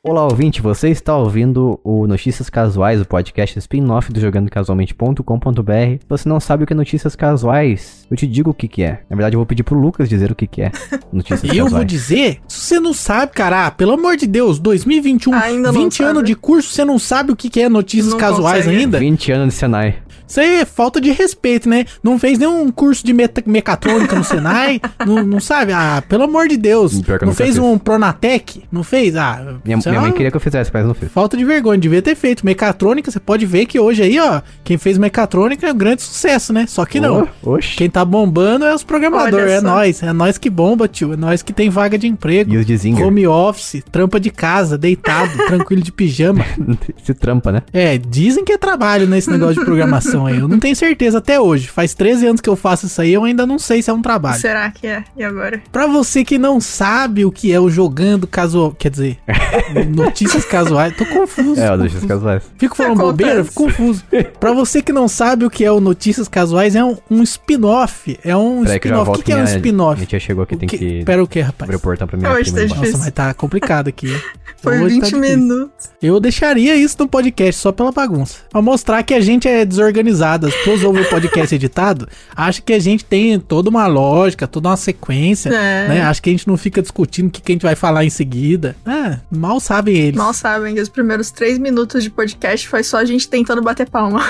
Olá, ouvinte, você está ouvindo o Notícias Casuais, o podcast spin-off do jogandocasualmente.com.br. Se você não sabe o que é Notícias Casuais, eu te digo o que, que é. Na verdade, eu vou pedir pro Lucas dizer o que, que é Notícias Eu Casuais. vou dizer, se você não sabe, cara, ah, pelo amor de Deus, 2021, Ainda não 20 sabe. anos de curso, você não sabe o que que é notícias Não casuais consegue. ainda? 20 anos de Senai. Isso aí é falta de respeito, né? Não fez nenhum curso de meta- mecatrônica no Senai, não, não sabe? Ah, pelo amor de Deus. Não fez fiz. um Pronatec? Não fez? Ah, Minha, é minha mãe queria que eu fizesse, mas não fiz. Falta de vergonha, devia ter feito. Mecatrônica, você pode ver que hoje aí, ó, quem fez mecatrônica é um grande sucesso, né? Só que não. Oxi. Quem tá bombando é os programadores, é nós, é nós que bomba, tio, é nós que tem vaga de emprego. E os de Zinger? Home office, trampa de casa, deitado, tranquilo de pijama. Se trampa, né? É, dizem que é trabalho nesse negócio de programação aí. Eu não tenho certeza até hoje. Faz 13 anos que eu faço isso aí, eu ainda não sei se é um trabalho. Será que é? E agora? Pra você que não sabe o que é o jogando casual, quer dizer, notícias casuais, tô confuso. É. Notícias Casuais. Fico falando Acontece. bobeira, fico confuso. pra você que não sabe o que é o Notícias Casuais, é um, um spin-off. É um já spin-off. O que, que é um minha- spin-off? Minha tia chegou aqui, O tem que- que Pera o que, rapaz? abrir o portão pra minha Hoje tá difícil. Nossa, mas tá complicado aqui. Foi Hoje tá 20 difícil. minutos. Eu deixaria isso no podcast só pela bagunça. Pra mostrar que a gente é desorganizado. As pessoas ouvem o podcast editado, acham que a gente tem toda uma lógica, toda uma sequência. É. Né? Acho que a gente não fica discutindo o que, que a gente vai falar em seguida. Ah, mal sabem eles. Mal sabem que os primeiros três minutos de podcast foi só a gente tentando bater palma.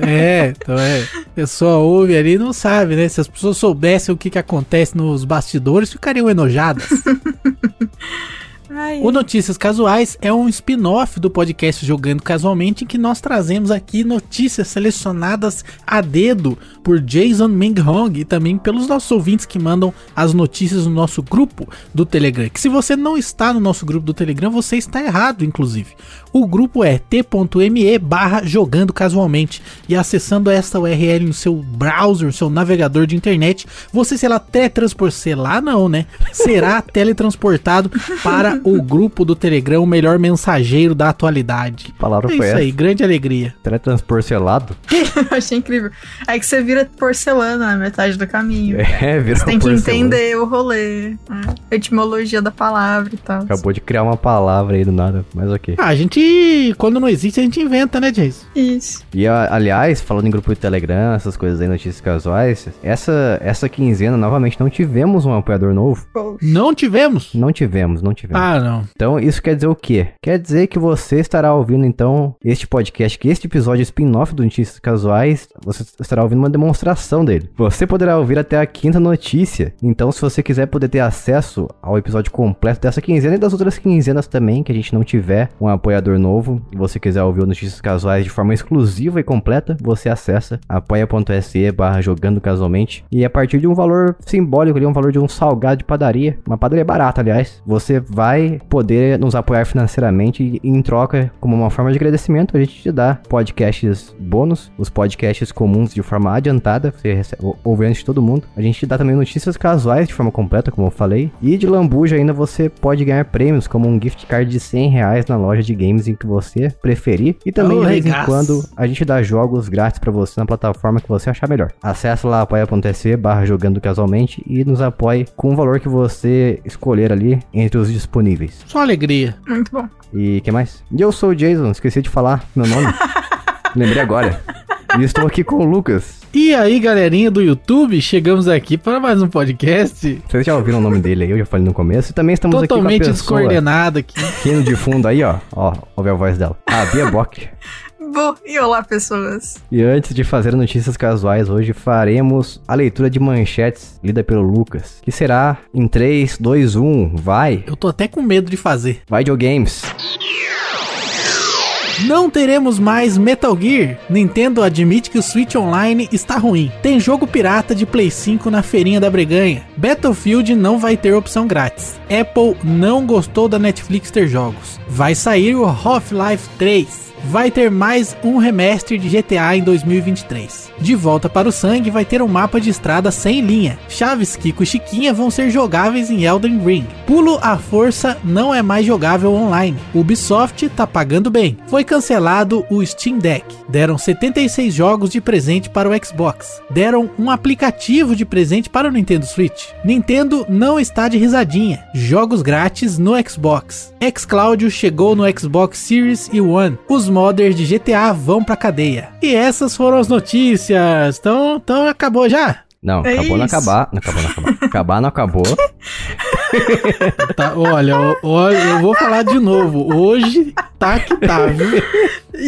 É, então é. A pessoa ouve ali e não sabe, né? Se as pessoas soubessem o que, que acontece nos bastidores, ficariam enojadas. Ai, O Notícias Casuais é um spin-off do podcast Jogando Casualmente, em que nós trazemos aqui notícias selecionadas a dedo por Jason Ming Hong e também pelos nossos ouvintes que mandam as notícias no nosso grupo do Telegram. Que se você não está no nosso grupo do Telegram, você está errado, inclusive. O grupo é t.me barra jogando casualmente. E acessando esta URL no seu browser, no seu navegador de internet, você será teletransportado. Lá não, né? Será teletransportado para o grupo do Telegram, o melhor mensageiro da atualidade. Que palavra É foi isso essa? aí, grande alegria. Teletransporcelado? eu achei incrível. É que você vira porcelana na metade do caminho. É, virou Você tem que porcelana. entender o rolê, né? a etimologia da palavra e tal. Acabou de criar uma palavra aí do nada, mas ok. Ah, a gente, quando não existe, a gente inventa, né, Jason? Isso. E aliás, falando em grupo de Telegram, essas coisas aí, notícias casuais, essa, essa quinzena, novamente, não tivemos um apoiador novo. Pô, Não tivemos? Não tivemos, não tivemos. Ah, não. Então, isso quer dizer o quê? Quer dizer que você estará ouvindo, então, este podcast, que este episódio spin-off do Notícias Casuais, você estará ouvindo uma demonstração dele. Você poderá ouvir até a quinta notícia. Então, se você quiser poder ter acesso ao episódio completo dessa quinzena e das outras quinzenas também, que a gente não tiver um apoiador novo, e você quiser ouvir Notícias Casuais de forma exclusiva e completa, você acessa apoia.se barra jogando casualmente. E a partir de um valor simbólico ali, um valor de um salgado de padaria, uma padaria barata, aliás, você vai poder nos apoiar financeiramente e em troca, como uma forma de agradecimento, a gente te dá podcasts bônus, os podcasts comuns de forma adiantada, você recebe, ou- ouve antes de todo mundo. A gente te dá também notícias casuais de forma completa, como eu falei. E de lambuja ainda você pode ganhar prêmios, como um gift card de 100 reais na loja de games em que você preferir. E também, Oh, de vez em quando, a gente dá jogos grátis pra você na plataforma que você achar melhor. Acesse lá apoia.se barra jogando casualmente e nos apoie com o valor que você escolher ali entre os disponíveis. Só alegria. muito bom. E que mais? E eu sou o Jason, esqueci de falar meu nome. Lembrei agora. E estou aqui com o Lucas. E aí, galerinha do YouTube, chegamos aqui para mais um podcast Vocês já ouviram o nome dele aí, eu já falei no começo. E também estamos aqui com a totalmente pessoa descoordenado aqui. rindo de fundo aí, ó. Ó, ouve a voz dela. A Bia Bock. Bom, e olá, pessoas. E antes de fazer notícias casuais, hoje faremos a leitura de manchetes lida pelo Lucas. Que será em 3, 2, 1, vai! Eu tô até com medo de fazer. Vai, Videogames! Não teremos mais Metal Gear. Nintendo admite que o Switch Online está ruim. Tem jogo pirata de Play 5 na feirinha da Breganha. Battlefield não vai ter opção grátis. Apple não gostou da Netflix ter jogos. Vai sair o Half-Life 3. Vai ter mais um remaster de GTA em 2023. De volta para o sangue vai ter um mapa de estrada sem linha. Chaves, Kiko e Chiquinha vão ser jogáveis em Elden Ring. Pulo à força não é mais jogável online. Ubisoft tá pagando bem. Foi cancelado o Steam Deck. Deram 76 jogos de presente para o Xbox. Deram um aplicativo de presente para o Nintendo Switch. Nintendo não está de risadinha. Jogos grátis no Xbox. xCloud chegou no Xbox Series e One. Os modders de GTA vão pra cadeia. E essas foram as notícias. Então, então acabou já. Não, É acabou não isso. acabar. Não acabou não acabar. acabar não acabou. Tá, olha, olha, eu vou falar de novo. Hoje tá que tá, viu?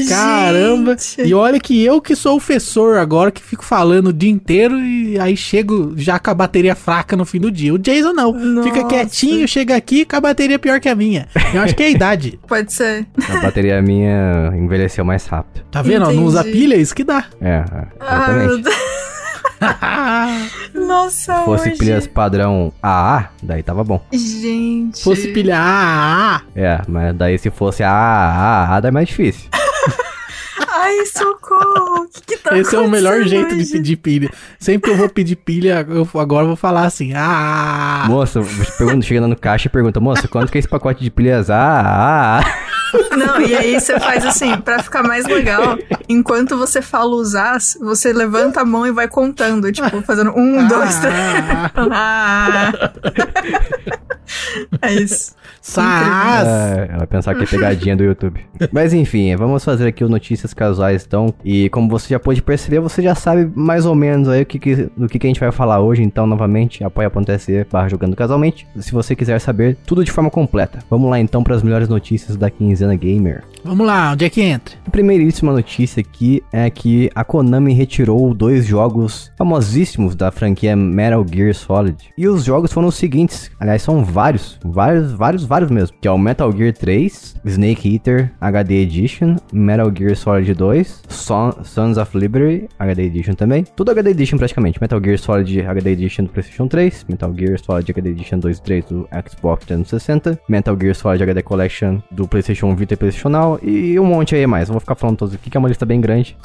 Caramba! Gente. E olha que eu que sou o professor agora, que fico falando o dia inteiro e aí chego já com a bateria fraca no fim do dia. O Jason não. Fica Nossa. quietinho, chega aqui com a bateria pior que a minha. Eu acho que é a idade. Pode ser. A bateria minha envelheceu mais rápido. Tá vendo? ó? Não usa Entendi. pilha, é isso que dá. É, é meu exatamente. Deus. Nossa, Se fosse hoje. pilhas padrão AA, daí tava bom. Gente. Se fosse pilha ah, ah, É, mas daí se fosse AA, daí é mais difícil. Ai, socorro. O que, que tá Esse é o melhor jeito de pedir pilha. Sempre que eu vou pedir pilha, eu agora eu vou falar assim: ah, Moça, pergunta, chegando no caixa e pergunta, moça, quanto que é esse pacote de pilhas AA? Não, e aí você faz assim, pra ficar mais legal, enquanto você fala usar, você levanta a mão e vai contando, tipo, fazendo um, dois, três. ah, Ah. É isso. Sas. É, ela vai pensar que é pegadinha do YouTube. Mas enfim, vamos fazer aqui o Notícias Casuais então. E como você já pôde perceber, você já sabe mais ou menos aí o que, que- do que, que a gente vai falar hoje. Então, novamente, apoia.se barra jogando casualmente. Se você quiser saber tudo de forma completa. Vamos lá então para as melhores notícias da quinzena gamer. Vamos lá, onde é que entra? A primeiríssima notícia aqui é que a Konami retirou dois jogos famosíssimos da franquia Metal Gear Solid. E os jogos foram os seguintes, aliás, são vários, vários, vários, vários mesmo. Que é o Metal Gear 3, Snake Eater HD Edition, Metal Gear Solid 2, Son- Sons of Liberty HD Edition também. Tudo HD Edition praticamente. Metal Gear Solid HD Edition do PlayStation 3, Metal Gear Solid HD Edition 2 e 3 do Xbox 360, Metal Gear Solid HD Collection do PlayStation Vita e PlayStation Now e um monte aí mais. Eu vou ficar falando todos aqui, que é uma lista bem grande.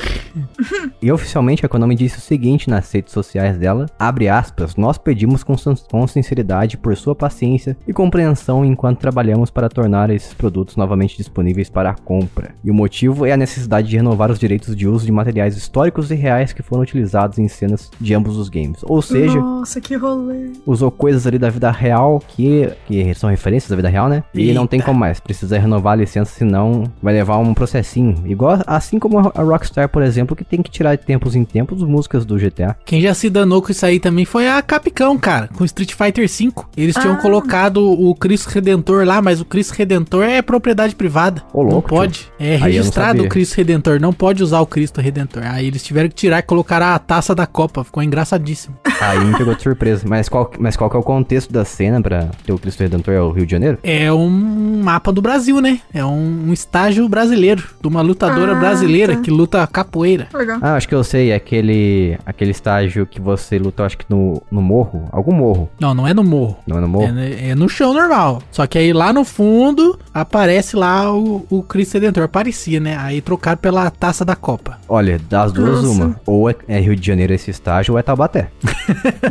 E oficialmente a Konami disse o seguinte nas redes sociais dela, abre aspas, nós pedimos com, com sinceridade por sua paciência e compreensão enquanto trabalhamos para tornar esses produtos novamente disponíveis para a compra. E o motivo é a necessidade de renovar os direitos de uso de materiais históricos e reais que foram utilizados em cenas de ambos os games. Ou seja, Nossa, que rolê. usou coisas ali da vida real que, que são referências da vida real, né? E não tem Eita. como mais. Precisa renovar a licença, senão vai levar um processinho. Igual assim como a a Rockstar, por exemplo, que tem que tirar de tempos em tempos músicas do GTA. Quem já se danou com isso aí também foi a Capcom, cara, com Street Fighter V. Eles tinham Ah. colocado o Cristo Redentor lá, mas o Cristo Redentor é propriedade privada. Ô, não louco, pode. É não registrado o Cristo Redentor, não pode usar o Cristo Redentor. Aí eles tiveram que tirar e colocar a taça da Copa. Ficou engraçadíssimo. Aí me pegou de surpresa. Mas qual, mas qual que é o contexto da cena pra ter o Cristo Redentor? É o Rio de Janeiro? É um mapa do Brasil, né? É um, um estágio brasileiro, de uma lutadora Ah, brasileira tá. que luta capoeira. Legal. Ah, acho que eu sei. É aquele, aquele estágio que você luta, acho que no, no morro. Algum morro. Não, não é no morro. Não é no É, morro? ne- é no chão normal. Só que aí lá no fundo aparece lá o, o Cristo Redentor. Aparecia, né? Aí trocaram pela taça da Copa. Olha, das duas, Nossa. uma. Ou é, é Rio de Janeiro esse estágio, ou é Taubaté.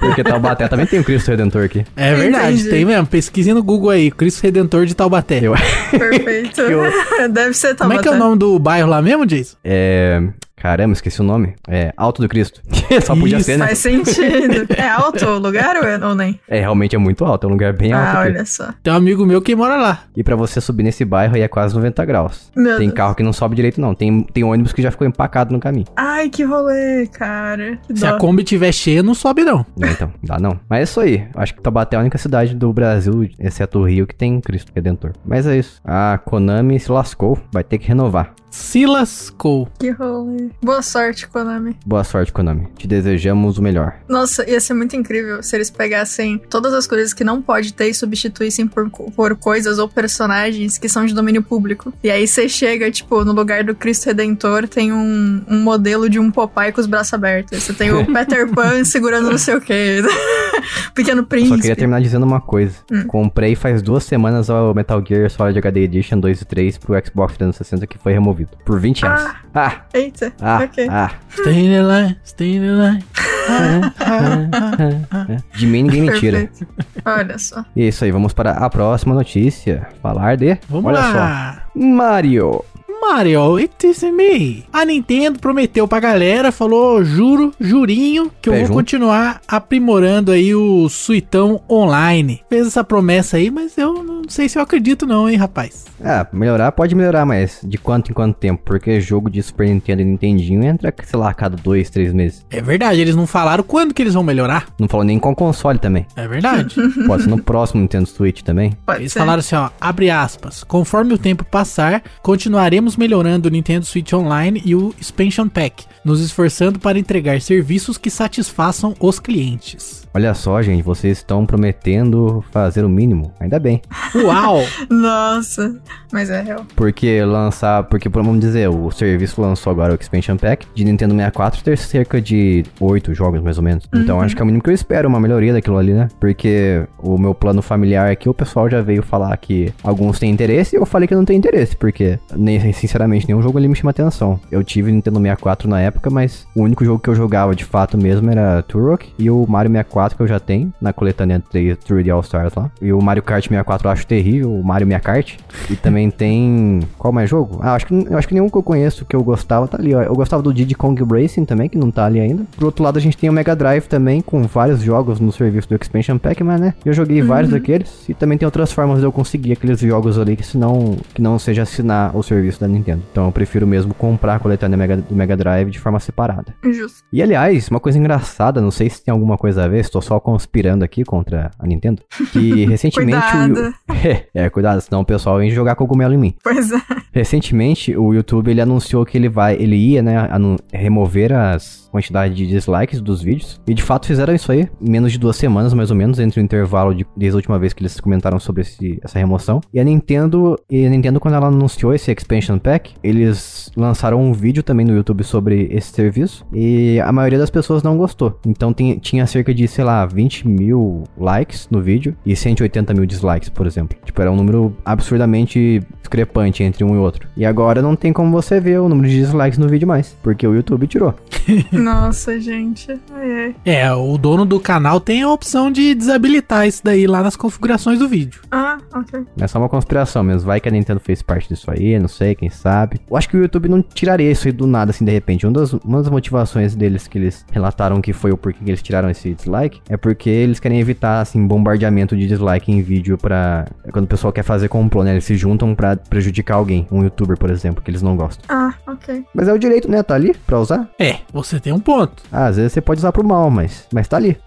Porque Taubaté também tem o Cristo Redentor aqui. É verdade, Entendi. tem mesmo. Pesquise no Google aí, Cristo Redentor de Taubaté. Eu, Perfeito. Deve ser Como é que é o Taubaté. nome do bairro lá mesmo, Jason? é. Caramba, esqueci o nome. É Alto do Cristo. Só podia Isso, ser, né? Faz sentido. É alto o lugar ou, é, ou nem? É, realmente é muito alto. É um lugar bem alto Ah, olha só. Tem um amigo meu que mora lá. E pra você subir nesse bairro aí é quase 90 graus. Meu tem Deus. carro que não sobe direito, não. Tem, tem ônibus que já ficou empacado no caminho. Ai, que rolê, cara. Que Se dó. a Kombi tiver cheia, não sobe não. Não, então, dá não. Mas é isso aí. Acho que Taubaté é a única cidade do Brasil, exceto o Rio, que tem Cristo Redentor. Mas é isso. A Konami se lascou. Vai ter que renovar. Se lascou. Que rolê. Boa sorte, Konami. Boa sorte, Konami. Te desejamos o melhor. Nossa, ia ser muito incrível se eles pegassem todas as coisas que não pode ter e substituíssem por, por coisas ou personagens que são de domínio público. E aí você chega, tipo, no lugar do Cristo Redentor, tem um, um modelo de um Popeye com os braços abertos. Você tem o Peter Pan segurando não sei o quê. Pequeno Só Príncipe. queria terminar dizendo uma coisa. Hum. Comprei faz duas semanas o Metal Gear Solid HD Edition 2 e 3 pro Xbox 360 que foi removido. Por 20 reais. Ah, Eita, ah, ok. ah. Stay in the line, stay in the line. De mim ninguém me tira. Perfeito. Olha só. E é isso aí, vamos para a próxima notícia. Falar de. Vamos Olha lá. só. Mario. Mario, it is me. A Nintendo prometeu pra galera, falou, juro, jurinho, que eu Pé vou junto. continuar aprimorando aí o Suitão Online. Fez essa promessa aí, mas eu não sei se eu acredito não, hein, rapaz. Ah, melhorar pode melhorar, mas de quanto em quanto tempo? Porque jogo de Super Nintendo e Nintendinho entra, sei lá, a cada dois, três meses. É verdade, eles não falaram quando que eles vão melhorar. Não falou nem com console também. É verdade. Pode ser no próximo Nintendo Switch também. Pode Eles ser. falaram assim, ó, abre aspas, conforme o tempo passar, continuaremos melhorando o Nintendo Switch Online e o Expansion Pack, nos esforçando para entregar serviços que satisfaçam os clientes. Olha só, gente, vocês estão prometendo fazer o mínimo. Ainda bem. Uau! Nossa. Mas é real. Porque lançar. Porque, vamos dizer, o serviço lançou agora o Expansion Pack de Nintendo 64 ter cerca de 8 jogos, mais ou menos. Então acho que é o mínimo que eu espero, uma melhoria daquilo ali, né? Porque o meu plano familiar aqui, o pessoal já veio falar que alguns têm interesse e eu falei que não tem interesse, porque, nem, sinceramente, nenhum jogo ali me chama atenção. Eu tive Nintendo 64 na época, mas o único jogo que eu jogava de fato mesmo era Turok e o Mario 64 que eu já tenho na coletânea 3 3D All Stars lá. E o Mario Kart 64 eu acho terrível, o Mario 64 Kart. E também tem. Qual mais jogo? Ah, acho que, eu acho que nenhum que eu conheço que eu gostava tá ali, ó. Eu gostava do Diddy Kong Racing também, que não tá ali ainda. Por outro lado, a gente tem o Mega Drive também, com vários jogos no serviço do Expansion Pack, mas né, eu joguei vários daqueles. E também tem outras formas de eu conseguir aqueles jogos ali que, se não, que não seja assinar o serviço da Nintendo. Então eu prefiro mesmo comprar a coletânea Mega, do Mega Drive de forma separada. Justo. E aliás, uma coisa engraçada, não sei se tem alguma coisa a ver, estou só conspirando aqui contra a Nintendo. Que recentemente Cuidado. o. é, cuidado, senão o pessoal vem jogar cogumelo em mim. Pois é. Recentemente, o YouTube ele anunciou que ele vai, ele ia, né, remover as quantidades de dislikes dos vídeos. E de fato fizeram isso aí, menos de duas semanas, mais ou menos, entre o intervalo de, desde a última vez que eles comentaram sobre esse- essa remoção. E a Nintendo, e a Nintendo, quando ela anunciou esse Expansion Pack, eles lançaram um vídeo também no YouTube sobre esse serviço. E a maioria das pessoas não gostou. Então tem- tinha cerca de, sei lá, 20 mil likes no vídeo e 180 mil dislikes, por exemplo. Tipo, era um número absurdamente discrepante entre um e outro. E agora não tem como você ver o número de dislikes no vídeo mais, porque o YouTube tirou. Nossa, gente. Ai, ai. É, o dono do canal tem a opção de desabilitar isso daí lá nas configurações do vídeo. Ah, ok. É só uma conspiração mesmo. Vai que a Nintendo fez parte disso aí, não sei, quem sabe. Eu acho que o YouTube não tiraria isso aí do nada, assim, de repente. Uma das, uma das motivações deles que eles relataram que foi o porquê que eles tiraram esse dislike é porque eles querem evitar, assim, bombardeamento de dislike em vídeo pra. Quando o pessoal quer fazer complô, né? Eles se juntam pra prejudicar alguém, um youtuber, por exemplo, que eles não gostam. Ah, ok. Mas é o direito, né? Tá ali pra usar. É, você tem um ponto. Ah, às vezes você pode usar pro mal, mas, mas tá ali.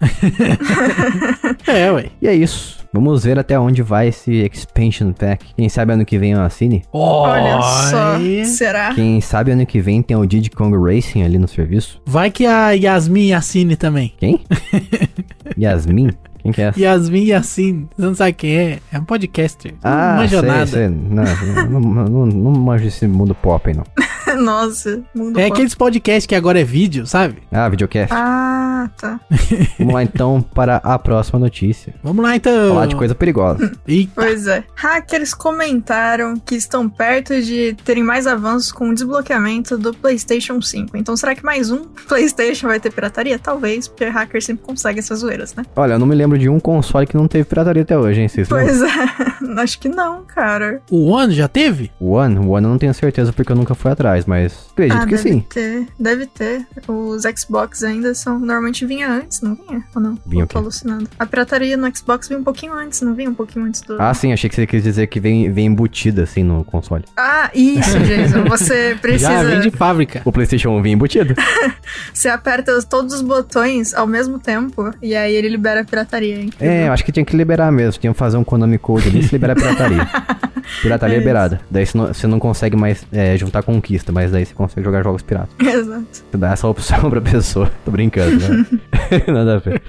É, ué. E é isso. Vamos ver até onde vai esse Expansion Pack. Quem sabe ano que vem eu assine? Olha só. Será? Quem sabe ano que vem tem o Diddy Kong Racing ali no serviço? Vai que a Yasmin assine também. Quem? Yasmin? Quem que é essa? Yasmin Yassin, você não sabe quem é? É um podcaster. Ah, não manja sei, nada. sei. Não, não, não, não, manjo esse mundo pop aí, não. Nossa, mundo É pop. aqueles podcasts que agora é vídeo, sabe? Ah, videocast. Ah, tá. Vamos lá então para a próxima notícia. Vamos lá então. Falar de coisa perigosa. Eita. Pois é. Hackers comentaram que estão perto de terem mais avanços com o desbloqueamento do PlayStation 5. Então, será que mais um PlayStation vai ter pirataria? Talvez, porque hackers sempre conseguem essas zoeiras, né? Olha, eu não me lembro de um console que não teve pirataria até hoje, hein? Vocês lembram? Pois é. Acho que não, cara. O One já teve? O One? O One eu não tenho certeza porque eu nunca fui atrás, mas acredito ah, que deve sim. ter. Deve ter. Os Xbox ainda são. Normalmente vinha antes, não vinha? Ou não? Vinha tô alucinando. A pirataria no Xbox vinha um pouquinho antes, não vinha um pouquinho antes do. Ah, sim, achei que você quis dizer que vem, vem embutida assim no console. Ah, isso, Jason. Você Já precisa. vem de fábrica. O PlayStation 1 vem embutido. Você aperta todos os botões ao mesmo tempo e aí ele libera a pirataria, hein? É, eu acho que tinha que liberar mesmo. Tinha que fazer um Konami Code ali e se liberar a pirataria. Pirataria É é isso. Daí você não, você não consegue mais é, juntar conquista, mas daí você consegue jogar jogos piratas. Exato. Você dá essa opção pra pessoa. Tô brincando, né? Nada a ver.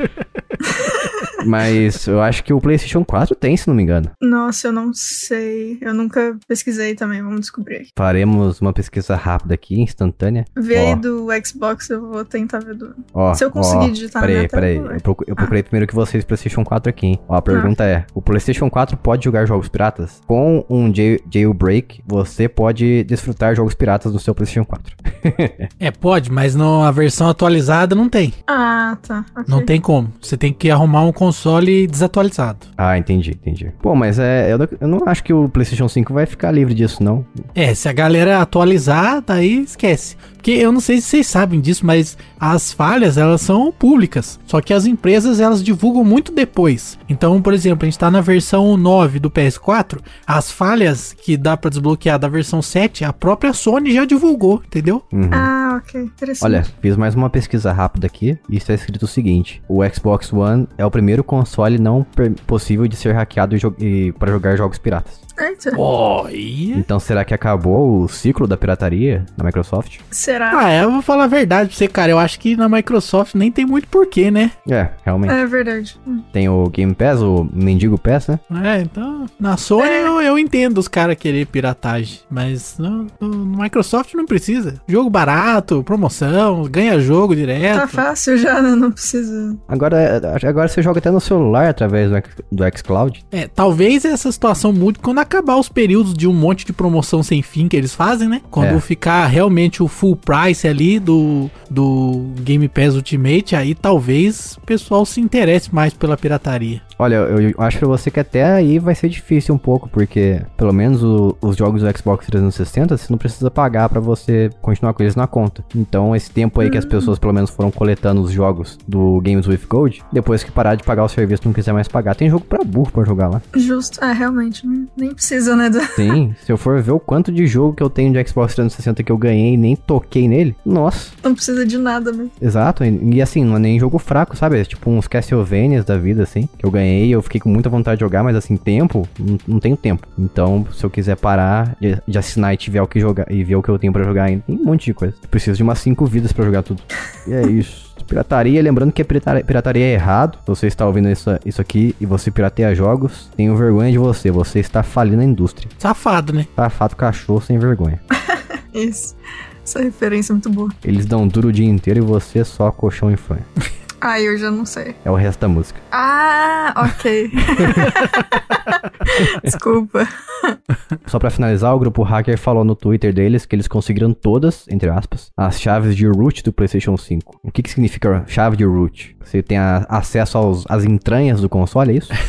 Mas eu acho que o PlayStation 4 tem, se não me engano. Nossa, eu não sei. Eu nunca pesquisei também, vamos descobrir. Faremos uma pesquisa rápida aqui, instantânea. Vê aí do Xbox, eu vou tentar ver do. Ó, Se eu conseguir ó, digitar na peraí, minha tela, peraí. eu procu- eu procurei primeiro que vocês PlayStation 4 aqui, hein? Ó, a pergunta é: o PlayStation 4 pode jogar jogos piratas? Com um jail- jailbreak, você pode desfrutar jogos piratas no seu PlayStation 4. É, pode, mas no, a versão atualizada não tem. Ah, tá. ok. Não tem como. Você tem que arrumar um console desatualizado. ah, entendi, entendi. Pô, mas é, eu, não, eu não acho que o PlayStation 5 vai ficar livre disso, não. É, se a galera atualizar, daí esquece. Porque eu não sei se vocês sabem disso, mas as falhas, elas são públicas. Só que as empresas, elas divulgam muito depois. Então, por exemplo, a gente tá na versão 9 do PS4, as falhas que dá pra desbloquear da versão 7, a própria Sony já divulgou, entendeu? Uhum. Ah, ok. Interessante. Olha, fiz mais uma pesquisa rápida aqui e está escrito o seguinte: o Xbox One é o primeiro console não possível de ser hackeado e e para jogar jogos piratas. Então será que acabou o ciclo da pirataria na Microsoft? Será? Ah, eu vou falar a verdade pra você, cara. Eu acho que na Microsoft nem tem muito porquê, né? É, realmente. É verdade. Hum. Tem o Game Pass, o Mendigo Pass, né? É, então, na Sony eu, eu entendo os caras querer piratagem, mas no, no- Microsoft não precisa. Jogo barato, promoção, ganha jogo direto. Tá fácil já, né? Não precisa. Agora, agora você joga até no celular através do, X- do xCloud. É, talvez essa situação mude quando acabar os períodos de um monte de promoção sem fim que eles fazem, né? Quando É. ficar realmente o full price ali do, do Game Pass Ultimate, aí talvez o pessoal se interesse mais pela pirataria. Olha, eu, acho pra você que até aí vai ser difícil um pouco, porque pelo menos o- os jogos do Xbox 360 você não precisa pagar pra você continuar com eles na conta. Então, esse tempo aí que as pessoas pelo menos foram coletando os jogos do Games with Gold, depois que parar de pagar o serviço não quiser mais pagar, tem jogo pra burro pra jogar lá. Justo. É, realmente. nem- precisa, né? da- Sim, se eu for ver o quanto de jogo que eu tenho de Xbox 360 que eu ganhei e nem toquei nele, nossa. Não precisa de nada mesmo. Exato, e, e assim, não é nem jogo fraco, sabe? É tipo uns Castlevanias da vida, assim, que eu ganhei eu fiquei com muita vontade de jogar, mas assim, tempo, não, não tenho tempo. Então, se eu quiser parar de, de assinar e tiver o que jogar e ver o que eu tenho pra jogar ainda, tem um monte de coisa. Eu preciso de umas 5 vidas pra jogar tudo. E é isso. Pirataria, lembrando que pirataria, pirataria é errado. Você está ouvindo isso, isso aqui e você pirateia jogos, tenho vergonha de você. Você está falindo a indústria. Safado, né? Safado cachorro sem vergonha. Isso. Essa referência é muito boa. Eles dão duro o dia inteiro e você só colchão e fanho. Ah, eu já não sei. É o resto da música. Ah, ok. Desculpa. Só pra finalizar, o grupo hacker falou no Twitter deles que eles conseguiram todas, entre aspas, as chaves de root do PlayStation 5. O que que significa chave de root? Você tem a- acesso aos, às entranhas do console, é isso?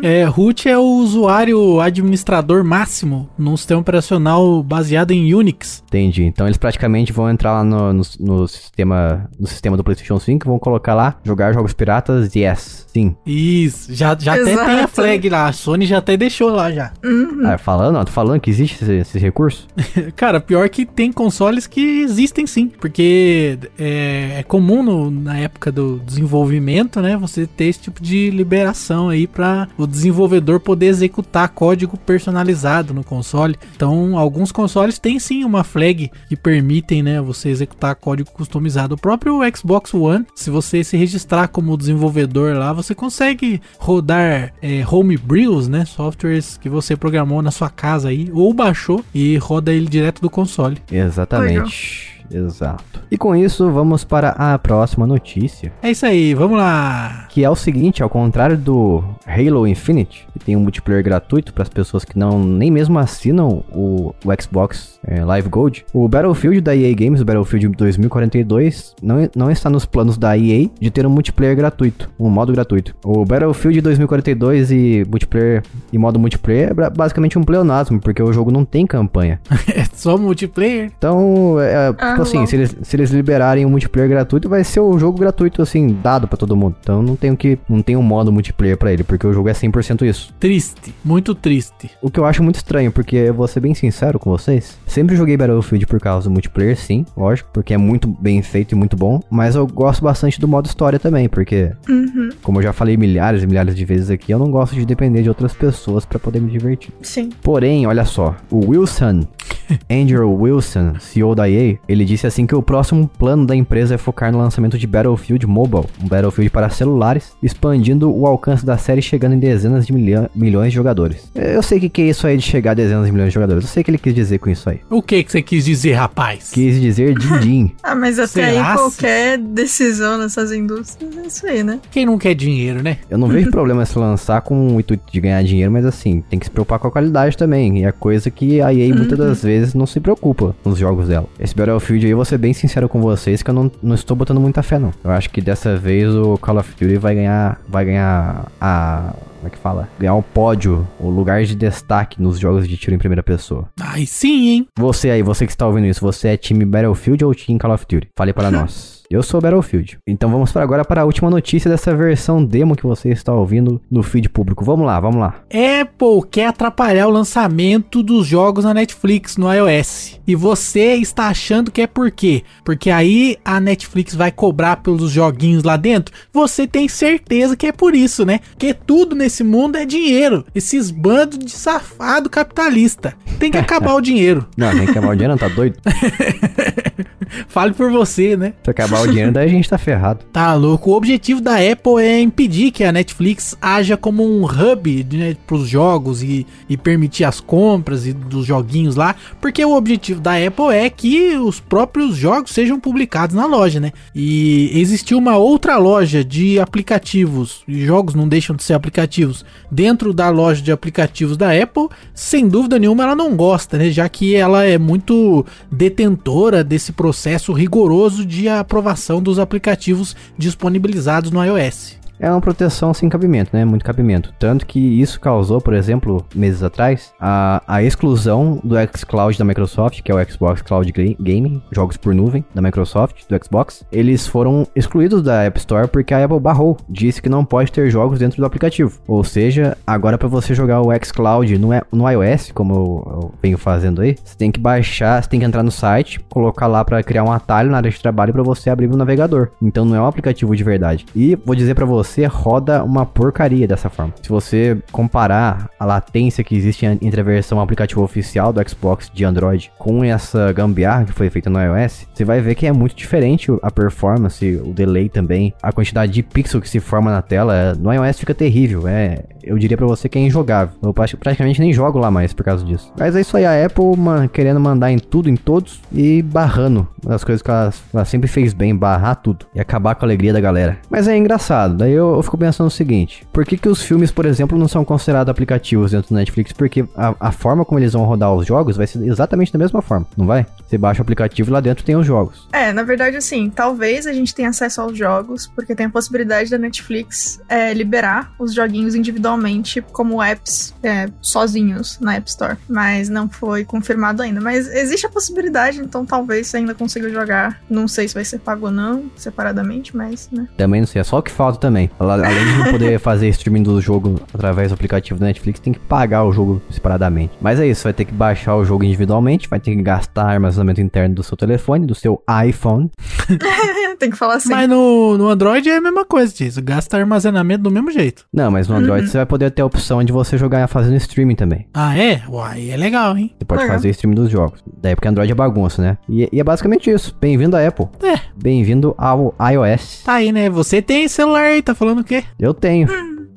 É, root é o usuário administrador máximo num sistema operacional baseado em Unix. Entendi. Então eles praticamente vão entrar lá no, no, no sistema, no sistema do PlayStation 5 e vão colocar lá, jogar jogos piratas, yes. Sim. Isso, já, já até tem a flag lá, a Sony já até deixou lá já. Uhum. Ah, falando, ó, tô falando que existe esse, esse recurso? Cara, pior que tem consoles que existem sim, porque é, é comum no- na época do desenvolvimento, né, você ter esse tipo de liberação aí para o desenvolvedor poder executar código personalizado no console. Então, alguns consoles têm sim uma flag que permitem, né, você executar código customizado. O próprio Xbox One, se você se registrar como desenvolvedor lá, você consegue rodar é, homebrews, né, softwares que você programou na sua casa aí ou baixou e roda ele direto do console. Exatamente. Exato. E com isso, vamos para a próxima notícia. É isso aí, vamos lá. Que é o seguinte, ao contrário do Halo Infinite, que tem um multiplayer gratuito para as pessoas que não nem mesmo assinam o, o Xbox é, Live Gold, o Battlefield da EA Games, o Battlefield 2042, não, não está nos planos da EA de ter um multiplayer gratuito, um modo gratuito. O Battlefield 2042 e multiplayer e modo multiplayer é ba- basicamente um pleonasmo, porque o jogo não tem campanha. É só multiplayer? Então, é, Ah. Tipo assim, se eles, se eles liberarem o multiplayer gratuito, vai ser o jogo gratuito, assim, dado pra todo mundo. Então não tem, que, não tem um modo multiplayer pra ele, porque o jogo é 100% isso. Triste, muito triste. O que eu acho muito estranho, porque eu vou ser bem sincero com vocês, sempre joguei Battlefield por causa do multiplayer, sim, lógico, porque é muito bem feito e muito bom, mas eu gosto bastante do modo história também, porque, Uhum. como eu já falei milhares e milhares de vezes aqui, eu não gosto de depender de outras pessoas pra poder me divertir. Sim. Porém, olha só, o Wilson, Andrew Wilson, CEO da EA, ele disse assim que o próximo plano da empresa é focar no lançamento de Battlefield Mobile, um Battlefield para celulares, expandindo o alcance da série chegando em dezenas de milha- milhões de jogadores. Eu sei que que é isso aí de chegar a dezenas de milhões de jogadores, eu sei o que ele quis dizer com isso aí. O que que você quis dizer, rapaz? Quis dizer din-din. Ah, mas até Será aí qualquer decisão nessas indústrias é isso aí, né? Quem não quer dinheiro, né? Eu não vejo problema se lançar com o intuito de ganhar dinheiro, mas assim, tem que se preocupar com a qualidade também. E é coisa que a EA muitas das vezes não se preocupa nos jogos dela. Esse Battlefield aí, eu vou ser bem sincero com vocês que eu não, não estou botando muita fé, não. Eu acho que dessa vez o Call of Duty vai ganhar. Vai ganhar a. Como é que fala? Ganhar o pódio, o lugar de destaque nos jogos de tiro em primeira pessoa. Aí sim, hein? Você aí, você que está ouvindo isso, você é time Battlefield ou time Call of Duty? Fale para nós. Eu sou Battlefield. Então vamos para agora para a última notícia dessa versão demo que você está ouvindo no feed público. Vamos lá, vamos lá. Apple quer atrapalhar o lançamento dos jogos na Netflix no iOS. E você está achando que é por quê? Porque aí a Netflix vai cobrar pelos joguinhos lá dentro? Você tem certeza que é por isso, né? Porque tudo nesse mundo é dinheiro. Esses bandos de safado capitalista. Tem que acabar o dinheiro. Não, tem que acabar o dinheiro, não, tá doido? Fale por você, né? Se acabar o dinheiro, daí a gente tá ferrado. Tá louco. O objetivo da Apple é impedir que a Netflix haja como um hub né, para os jogos e, e permitir as compras e dos joguinhos lá, porque o objetivo da Apple é que os próprios jogos sejam publicados na loja, né? E existiu uma outra loja de aplicativos, e jogos não deixam de ser aplicativos, dentro da loja de aplicativos da Apple, sem dúvida nenhuma ela não gosta, né? Já que ela é muito detentora desse processo rigoroso de aprovação dos aplicativos disponibilizados no iOS. É uma proteção sem cabimento, né? Muito cabimento. Tanto que isso causou, por exemplo, meses atrás, a, a exclusão do xCloud da Microsoft, que é o Xbox Cloud Ga- Gaming, jogos por nuvem da Microsoft, do Xbox. Eles foram excluídos da App Store porque a Apple barrou, disse que não pode ter jogos dentro do aplicativo. Ou seja, agora para você jogar o xCloud no, i- no iOS, como eu, eu venho fazendo aí, você tem que baixar, você tem que entrar no site, colocar lá para criar um atalho na área de trabalho para você abrir o navegador. Então não é um aplicativo de verdade. E vou dizer para você, roda uma porcaria dessa forma. Se você comparar a latência que existe entre a versão aplicativo oficial do Xbox de Android com essa gambiarra que foi feita no iOS, você vai ver que é muito diferente a performance, o delay também, a quantidade de pixel que se forma na tela. No iOS fica terrível, é, eu diria pra você que é injogável. Eu prati- praticamente nem jogo lá mais por causa disso. Mas é isso aí, a Apple man, querendo mandar em tudo, em todos e barrando as coisas que ela, ela sempre fez bem, barrar tudo e acabar com a alegria da galera. Mas é engraçado, daí eu, eu fico pensando o seguinte: por que, que os filmes, por exemplo, não são considerados aplicativos dentro do Netflix? Porque a, a forma como eles vão rodar os jogos vai ser exatamente da mesma forma, não vai? Você baixa o aplicativo e lá dentro tem os jogos. É, na verdade, assim, talvez a gente tenha acesso aos jogos, porque tem a possibilidade da Netflix é, liberar os joguinhos individualmente como apps é, sozinhos na App Store. Mas não foi confirmado ainda. Mas existe a possibilidade, então talvez você ainda consiga jogar. Não sei se vai ser pago ou não, separadamente, mas, né? Também não sei, é só o que falta também. Além de não poder fazer streaming do jogo através do aplicativo da Netflix, tem que pagar o jogo separadamente. Mas é isso, vai ter que baixar o jogo individualmente, vai ter que gastar armazenamento interno do seu telefone, do seu iPhone. tem que falar assim. Mas no, no Android é a mesma coisa disso, gasta armazenamento do mesmo jeito. Não, mas no Android você vai poder ter a opção de você jogar fazendo streaming também. Ah, é? Uai, é legal, hein? Você pode Legal. fazer streaming dos jogos. Daí porque Android é bagunça, né? E, e é basicamente isso. Bem-vindo à Apple. É. Bem-vindo ao iOS. Tá aí, né? Você tem celular aí, tá falando o quê? Eu tenho.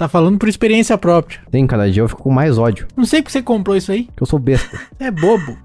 Tá falando por experiência própria. Tenho, cada dia eu fico com mais ódio. Não sei porque você comprou isso aí. Que eu sou besta. É bobo.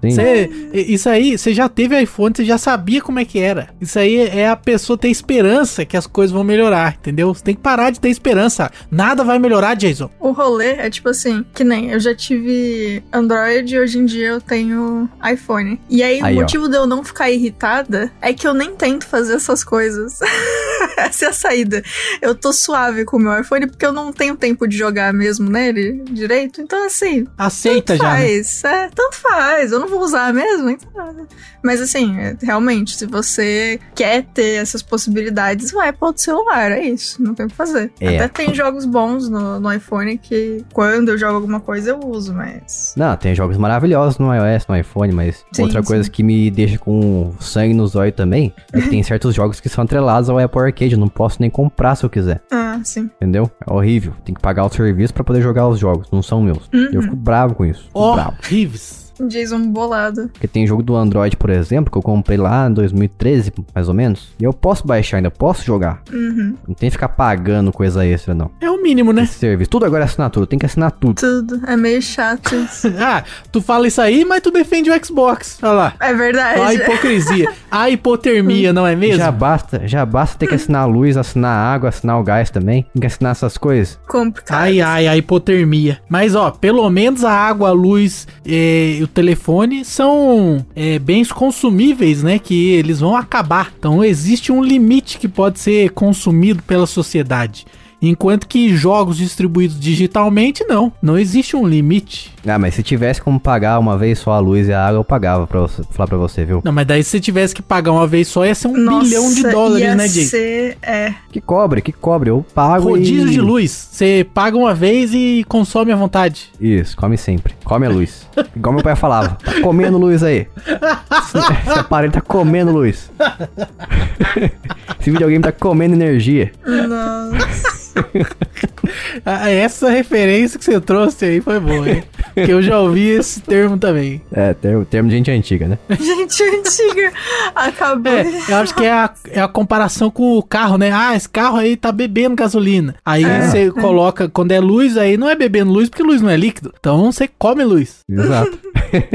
Isso aí, você já teve iPhone, você já sabia como é que era. Isso aí é a pessoa ter esperança que as coisas vão melhorar, entendeu? Você tem que parar de ter esperança. Nada vai melhorar, Jason. O rolê é tipo assim, que nem eu já tive Android e hoje em dia eu tenho iPhone. E aí, Aí, o ó. motivo de eu não ficar irritada é que eu nem tento fazer essas coisas. Essa é a saída. Eu tô suave com o meu iPhone porque eu não tento tenho tempo de jogar mesmo nele direito, então assim. Aceita tanto já. né? Faz, é, tanto faz. Eu não vou usar mesmo, então. Mas assim, é, realmente, se você quer ter essas possibilidades, vai para outro celular, é isso. Não tem o que fazer. É. Até tem jogos bons no, no iPhone que quando eu jogo alguma coisa eu uso, mas. Não, tem jogos maravilhosos no iOS, no iPhone, mas Sim, outra sim. coisa que me deixa com sangue nos olhos também é que tem certos jogos que são atrelados ao Apple Arcade. Eu não posso nem comprar se eu quiser. Ah, sim. Entendeu? É horrível. Tem que pagar o serviço pra poder jogar os jogos. Não são meus. Uhum. Eu fico bravo com isso. Fico Ó, bravo. Rives. Jason bolado. Porque tem jogo do Android, por exemplo, que eu comprei lá em 2013, mais ou menos. E eu posso baixar ainda, posso jogar. Uhum. Não tem que ficar pagando coisa extra, não. É o mínimo, né? Esse serviço. Tudo agora é assinatura. Tem que assinar tudo. Tudo. É meio chato isso. ah, tu fala isso aí, mas tu defende o Xbox. Olha lá. É verdade. A hipocrisia. A hipotermia, não é mesmo? Já basta, já basta ter que assinar a luz, assinar a água, assinar o gás também. Tem que assinar essas coisas. Complicado. Ai, ai, a hipotermia. Mas, ó, pelo menos a água, a luz eh, e o telefone são eh, bens consumíveis, né? Que eles vão acabar. Então, existe um limite que pode ser consumido pela sociedade. Enquanto que jogos distribuídos digitalmente, não. Não existe um limite. Ah, mas se tivesse como pagar uma vez só a luz e a água, eu pagava pra você, falar pra você, viu? Não, mas daí se você tivesse que pagar uma vez só, ia ser um Nossa, bilhão de dólares, ia né, Jay? ser, é. Que cobre, que cobre. Eu pago Rodízio e... de luz. Você paga uma vez e consome à vontade. Isso, come sempre. Come a luz. Igual meu pai falava. Tá comendo luz aí. Esse, esse aparelho tá comendo luz. Esse videogame tá comendo energia. Nossa. Ah, Essa referência que você trouxe aí foi boa, hein? Porque eu já ouvi esse termo também. É, termo, termo de gente antiga, né? Gente antiga. Acabou. É, eu acho que é a, é a comparação com o carro, né? Ah, esse carro aí tá bebendo gasolina. Aí você coloca, quando é luz, aí não é bebendo luz, porque luz não é líquido. Então você come luz. Exato.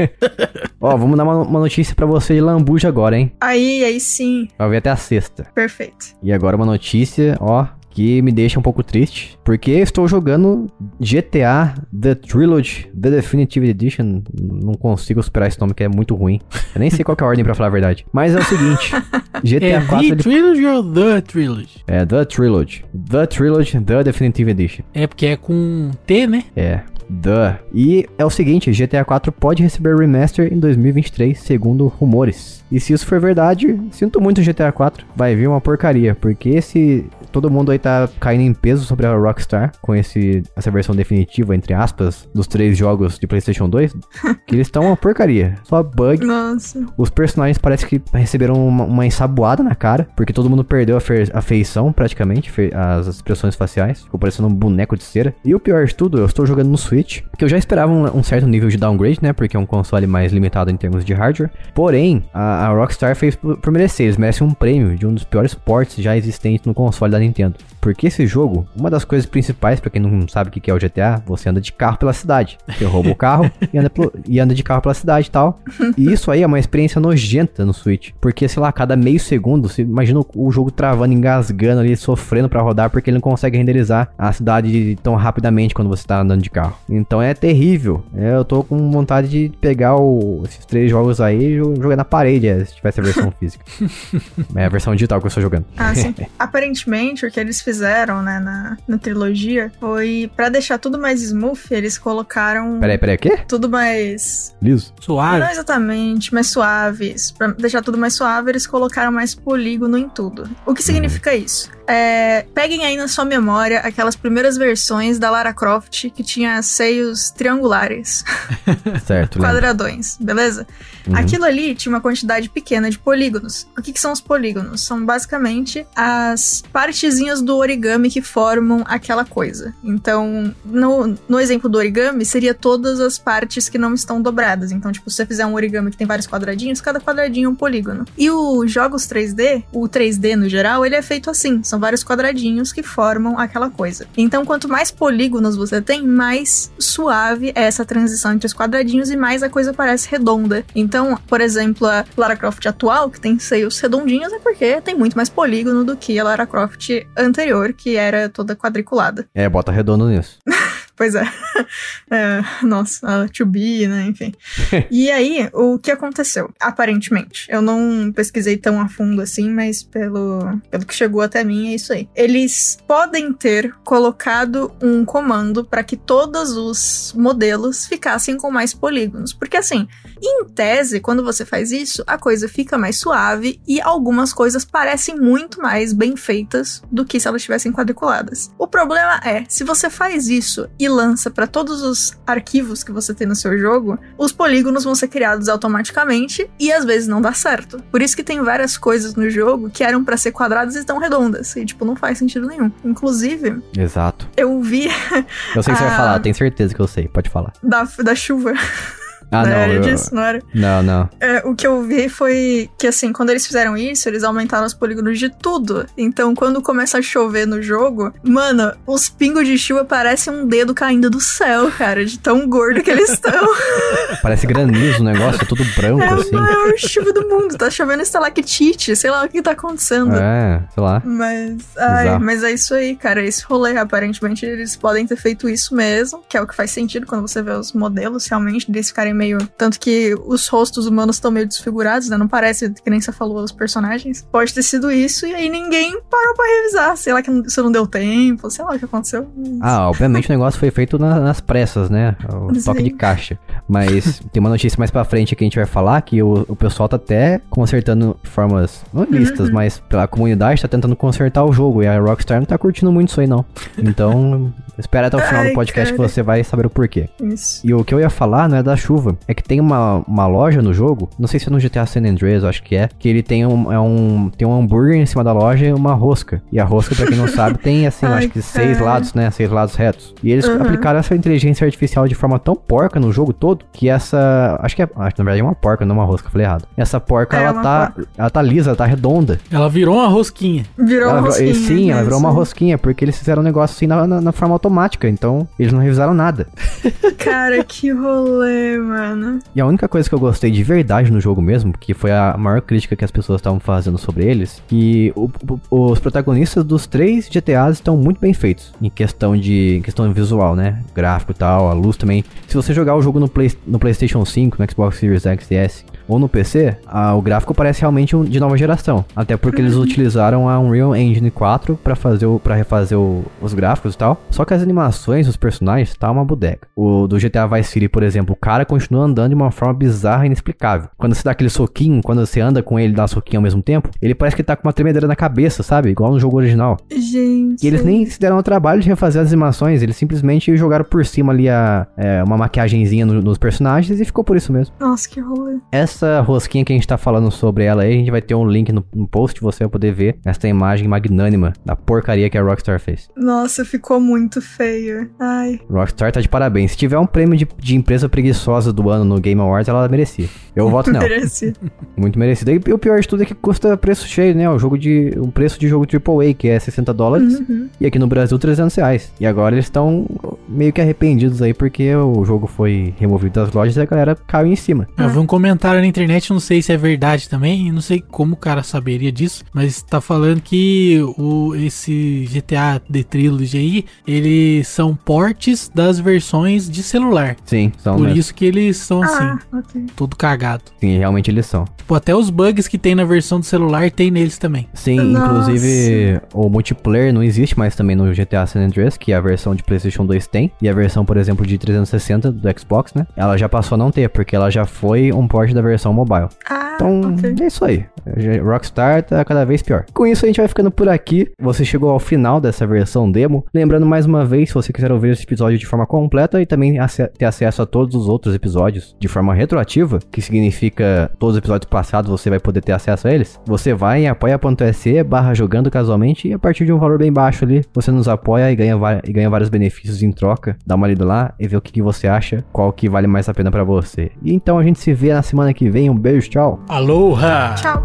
Ó, vamos dar uma, uma notícia pra você de lambuja agora, hein? Aí, aí sim. Vai ver até a sexta. Perfeito. E agora uma notícia, ó, que me deixa um pouco triste. Porque estou jogando GTA The Trilogy, The Definitive Edition. Não consigo superar esse nome que é muito ruim. Eu nem sei qual que é a ordem pra falar a verdade. Mas é o seguinte: GTA É 4 The ele Trilogy ou The Trilogy? É, The Trilogy. The Trilogy, The Definitive Edition. É porque é com T, né? É, The. E é o seguinte, GTA 4 pode receber remaster em 2023, segundo rumores. E se isso for verdade, sinto muito GTA 4. Vai vir uma porcaria, porque esse... Todo mundo aí tá caindo em peso sobre a Rockstar com esse, essa versão definitiva, entre aspas, dos três jogos de PlayStation 2. que eles estão uma porcaria. Só bug, Nossa. os personagens parece que receberam uma, uma ensaboada na cara, porque todo mundo perdeu a, fe- a feição, praticamente, fe- as expressões faciais. Ficou parecendo um boneco de cera. E o pior de tudo, eu estou jogando no Switch, que eu já esperava um, um certo nível de downgrade, né? Porque é um console mais limitado em termos de hardware. Porém, a, a Rockstar fez por, por merecer. Eles merecem um prêmio de um dos piores ports já existentes no console da Nintendo. Porque esse jogo, uma das coisas principais, pra quem não sabe o que é o GTA, você anda de carro pela cidade. Você rouba o carro e anda, pelo- e anda de carro pela cidade e tal. E isso aí é uma experiência nojenta no Switch. Porque, sei lá, a cada meio segundo, você imagina o- o jogo travando, engasgando ali, sofrendo pra rodar, porque ele não consegue renderizar a cidade tão rapidamente quando você tá andando de carro. Então é terrível. É, eu tô com vontade de pegar o- esses três jogos aí e jo- jogar na parede, é, se tivesse a versão física. é a versão digital que eu estou jogando. Ah, sim. Aparentemente, o que eles fizeram, né, na, na trilogia foi pra deixar tudo mais smooth, eles colocaram Peraí, peraí, o quê? tudo mais. Liso? Suave. Não exatamente, mais suaves. Pra deixar tudo mais suave, eles colocaram mais polígono em tudo. O que significa isso? É, peguem aí na sua memória aquelas primeiras versões da Lara Croft que tinha seios triangulares, Certo, quadradões, beleza? Uhum. Aquilo ali tinha uma quantidade pequena de polígonos. O que, que são os polígonos? São basicamente as partezinhas do origami que formam aquela coisa. Então, no, no exemplo do origami, seria todas as partes que não estão dobradas. Então, tipo, se você fizer um origami que tem vários quadradinhos, cada quadradinho é um polígono. E os jogos 3D, o 3D no geral, ele é feito assim. São vários quadradinhos que formam aquela coisa. Então, quanto mais polígonos você tem, mais suave é essa transição entre os quadradinhos e mais a coisa parece redonda. Então, por exemplo, a Lara Croft atual, que tem seios redondinhos, é porque tem muito mais polígono do que a Lara Croft anterior, que era toda quadriculada. É, bota redondo nisso. Pois é. é, nossa, a To Be, né? Enfim. e aí, o que aconteceu? Aparentemente, eu não pesquisei tão a fundo assim, mas pelo, pelo que chegou até mim, é isso aí. Eles podem ter colocado um comando para que todos os modelos ficassem com mais polígonos. Porque assim, em tese, quando você faz isso, a coisa fica mais suave e algumas coisas parecem muito mais bem feitas do que se elas estivessem quadriculadas. O problema é, se você faz isso e lança para todos os arquivos que você tem no seu jogo, os polígonos vão ser criados automaticamente e às vezes não dá certo. Por isso que tem várias coisas no jogo que eram para ser quadradas e estão redondas. E, tipo, não faz sentido nenhum. Inclusive. Exato. Eu vi. Eu sei que a... você vai falar, tenho certeza que eu sei. Pode falar. Da, da chuva. Ah, não. eu... disso, não era? Não, não. É, o que eu vi foi que, assim, quando eles fizeram isso, eles aumentaram os polígonos de tudo. Então, quando começa a chover no jogo, mano, os pingos de chuva parecem um dedo caindo do céu, cara, de tão gordo que eles estão. Parece granizo o negócio, é tudo branco, é assim. É a maior chuva do mundo, tá chovendo estalactite, sei lá o que tá acontecendo. É, sei lá. Mas, ai, mas é isso aí, cara, esse rolê, aparentemente eles podem ter feito isso mesmo, que é o que faz sentido quando você vê os modelos, realmente, deles ficarem meio. Tanto que os rostos humanos estão meio desfigurados, né? Não parece, que nem você falou, os personagens. Pode ter sido isso e aí ninguém parou pra revisar. Sei lá que você não deu tempo, sei lá o que aconteceu. Ah, obviamente o negócio foi feito na, nas pressas, né? O Sim. toque de caixa. Mas tem uma notícia mais pra frente que a gente vai falar que o, o pessoal tá até consertando formas, não listas, uhum. mas pela comunidade tá tentando consertar o jogo. E a Rockstar não tá curtindo muito isso aí, não. Então, espera até o final Ai, do podcast cara. que você vai saber o porquê. Isso. E o que eu ia falar não é da chuva é que tem uma, uma loja no jogo, não sei se é no GTA San Andreas, acho que é, que ele tem um, é um, tem um hambúrguer em cima da loja e uma rosca. E a rosca, pra quem não sabe, tem assim, Ai, acho que cara. seis lados, né? Seis lados retos. E eles uhum. aplicaram essa inteligência artificial de forma tão porca no jogo todo que essa. Acho que é. Acho que na verdade é uma porca, não uma rosca, falei errado. Essa porca, é ela tá. Porca. Ela tá lisa, ela tá redonda. Ela virou uma rosquinha. Virou ela, uma rosquinha. Sim, ela virou uma rosquinha, porque eles fizeram um negócio assim na, na, na forma automática. Então, eles não revisaram nada. Cara, que rolê, mano. E a única coisa que eu gostei de verdade no jogo mesmo, que foi a maior crítica que as pessoas estavam fazendo sobre eles, que o, o, os protagonistas dos três GTAs estão muito bem feitos em questão de em questão visual, né? Gráfico e tal, a luz também. Se você jogar o jogo no, Play, no PlayStation 5, no Xbox Series X e S, ou no PC, o gráfico parece realmente um, de nova geração. Até porque eles uhum. utilizaram a Unreal Engine 4 para fazer para refazer o, os gráficos e tal. Só que as animações dos personagens tá uma bodega. O do GTA Vice City, por exemplo, o cara continua andando de uma forma bizarra e inexplicável. Quando você dá aquele soquinho, quando você anda com ele e dá soquinho ao mesmo tempo, ele parece que tá com uma tremedeira na cabeça, sabe? Igual no jogo original. Gente. E eles nem se deram o trabalho de refazer as animações, eles simplesmente jogaram por cima ali a, é, uma maquiagemzinha no, nos personagens e ficou por isso mesmo. Nossa, que rolê. Essa rosquinha que a gente tá falando sobre ela aí, a gente vai ter um link no, no post, você vai poder ver esta imagem magnânima da porcaria que a Rockstar fez. Nossa, ficou muito feio. Ai. Rockstar tá de parabéns. Se tiver um prêmio de, de empresa preguiçosa do ano no Game Awards, ela merecia. Eu voto nela. Merecia. Muito merecido. E o pior de tudo é que custa preço cheio, né? O jogo de. Um preço de jogo AAA, que é 60 dólares. Uhum. E aqui no Brasil, 300 reais. E agora eles estão meio que arrependidos aí, porque o jogo foi removido das lojas e a galera caiu em cima. Eu vi um comentário na internet, não sei se é verdade também, não sei como o cara saberia disso, mas tá falando que o, esse GTA The Trilogy aí, eles são portes das versões de celular. Sim, são. Por mesmo. isso que eles são ah, assim, okay. todo cagado. Sim, realmente eles são. Pô, até os bugs que tem na versão do celular tem neles também. Sim, Nossa. inclusive o multiplayer não existe mais também no GTA San Andreas, que a versão de PlayStation 2 tem, e a versão, por exemplo, de 360 do Xbox, né? Ela já passou a não ter, porque ela já foi um port da versão mobile. Ah, então, okay. é isso aí. Rockstar tá cada vez pior. Com isso, a gente vai ficando por aqui. Você chegou ao final dessa versão demo. Lembrando mais uma vez, se você quiser ouvir esse episódio de forma completa e também ter acesso a todos os outros episódios de forma retroativa, que significa todos os episódios passados você vai poder ter acesso a eles, você vai em apoia.se barra jogando casualmente e a partir de um valor bem baixo ali, você nos apoia e ganha, e ganha vários benefícios em troca. Dá uma lida lá e vê o que, que você acha, qual que vale mais a pena para você. E então a gente se vê na semana que vem. Um beijo, tchau. Aloha! Tchau.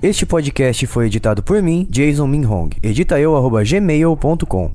Este podcast foi editado por mim, Jason Minhong. Edita eu, gmail.com.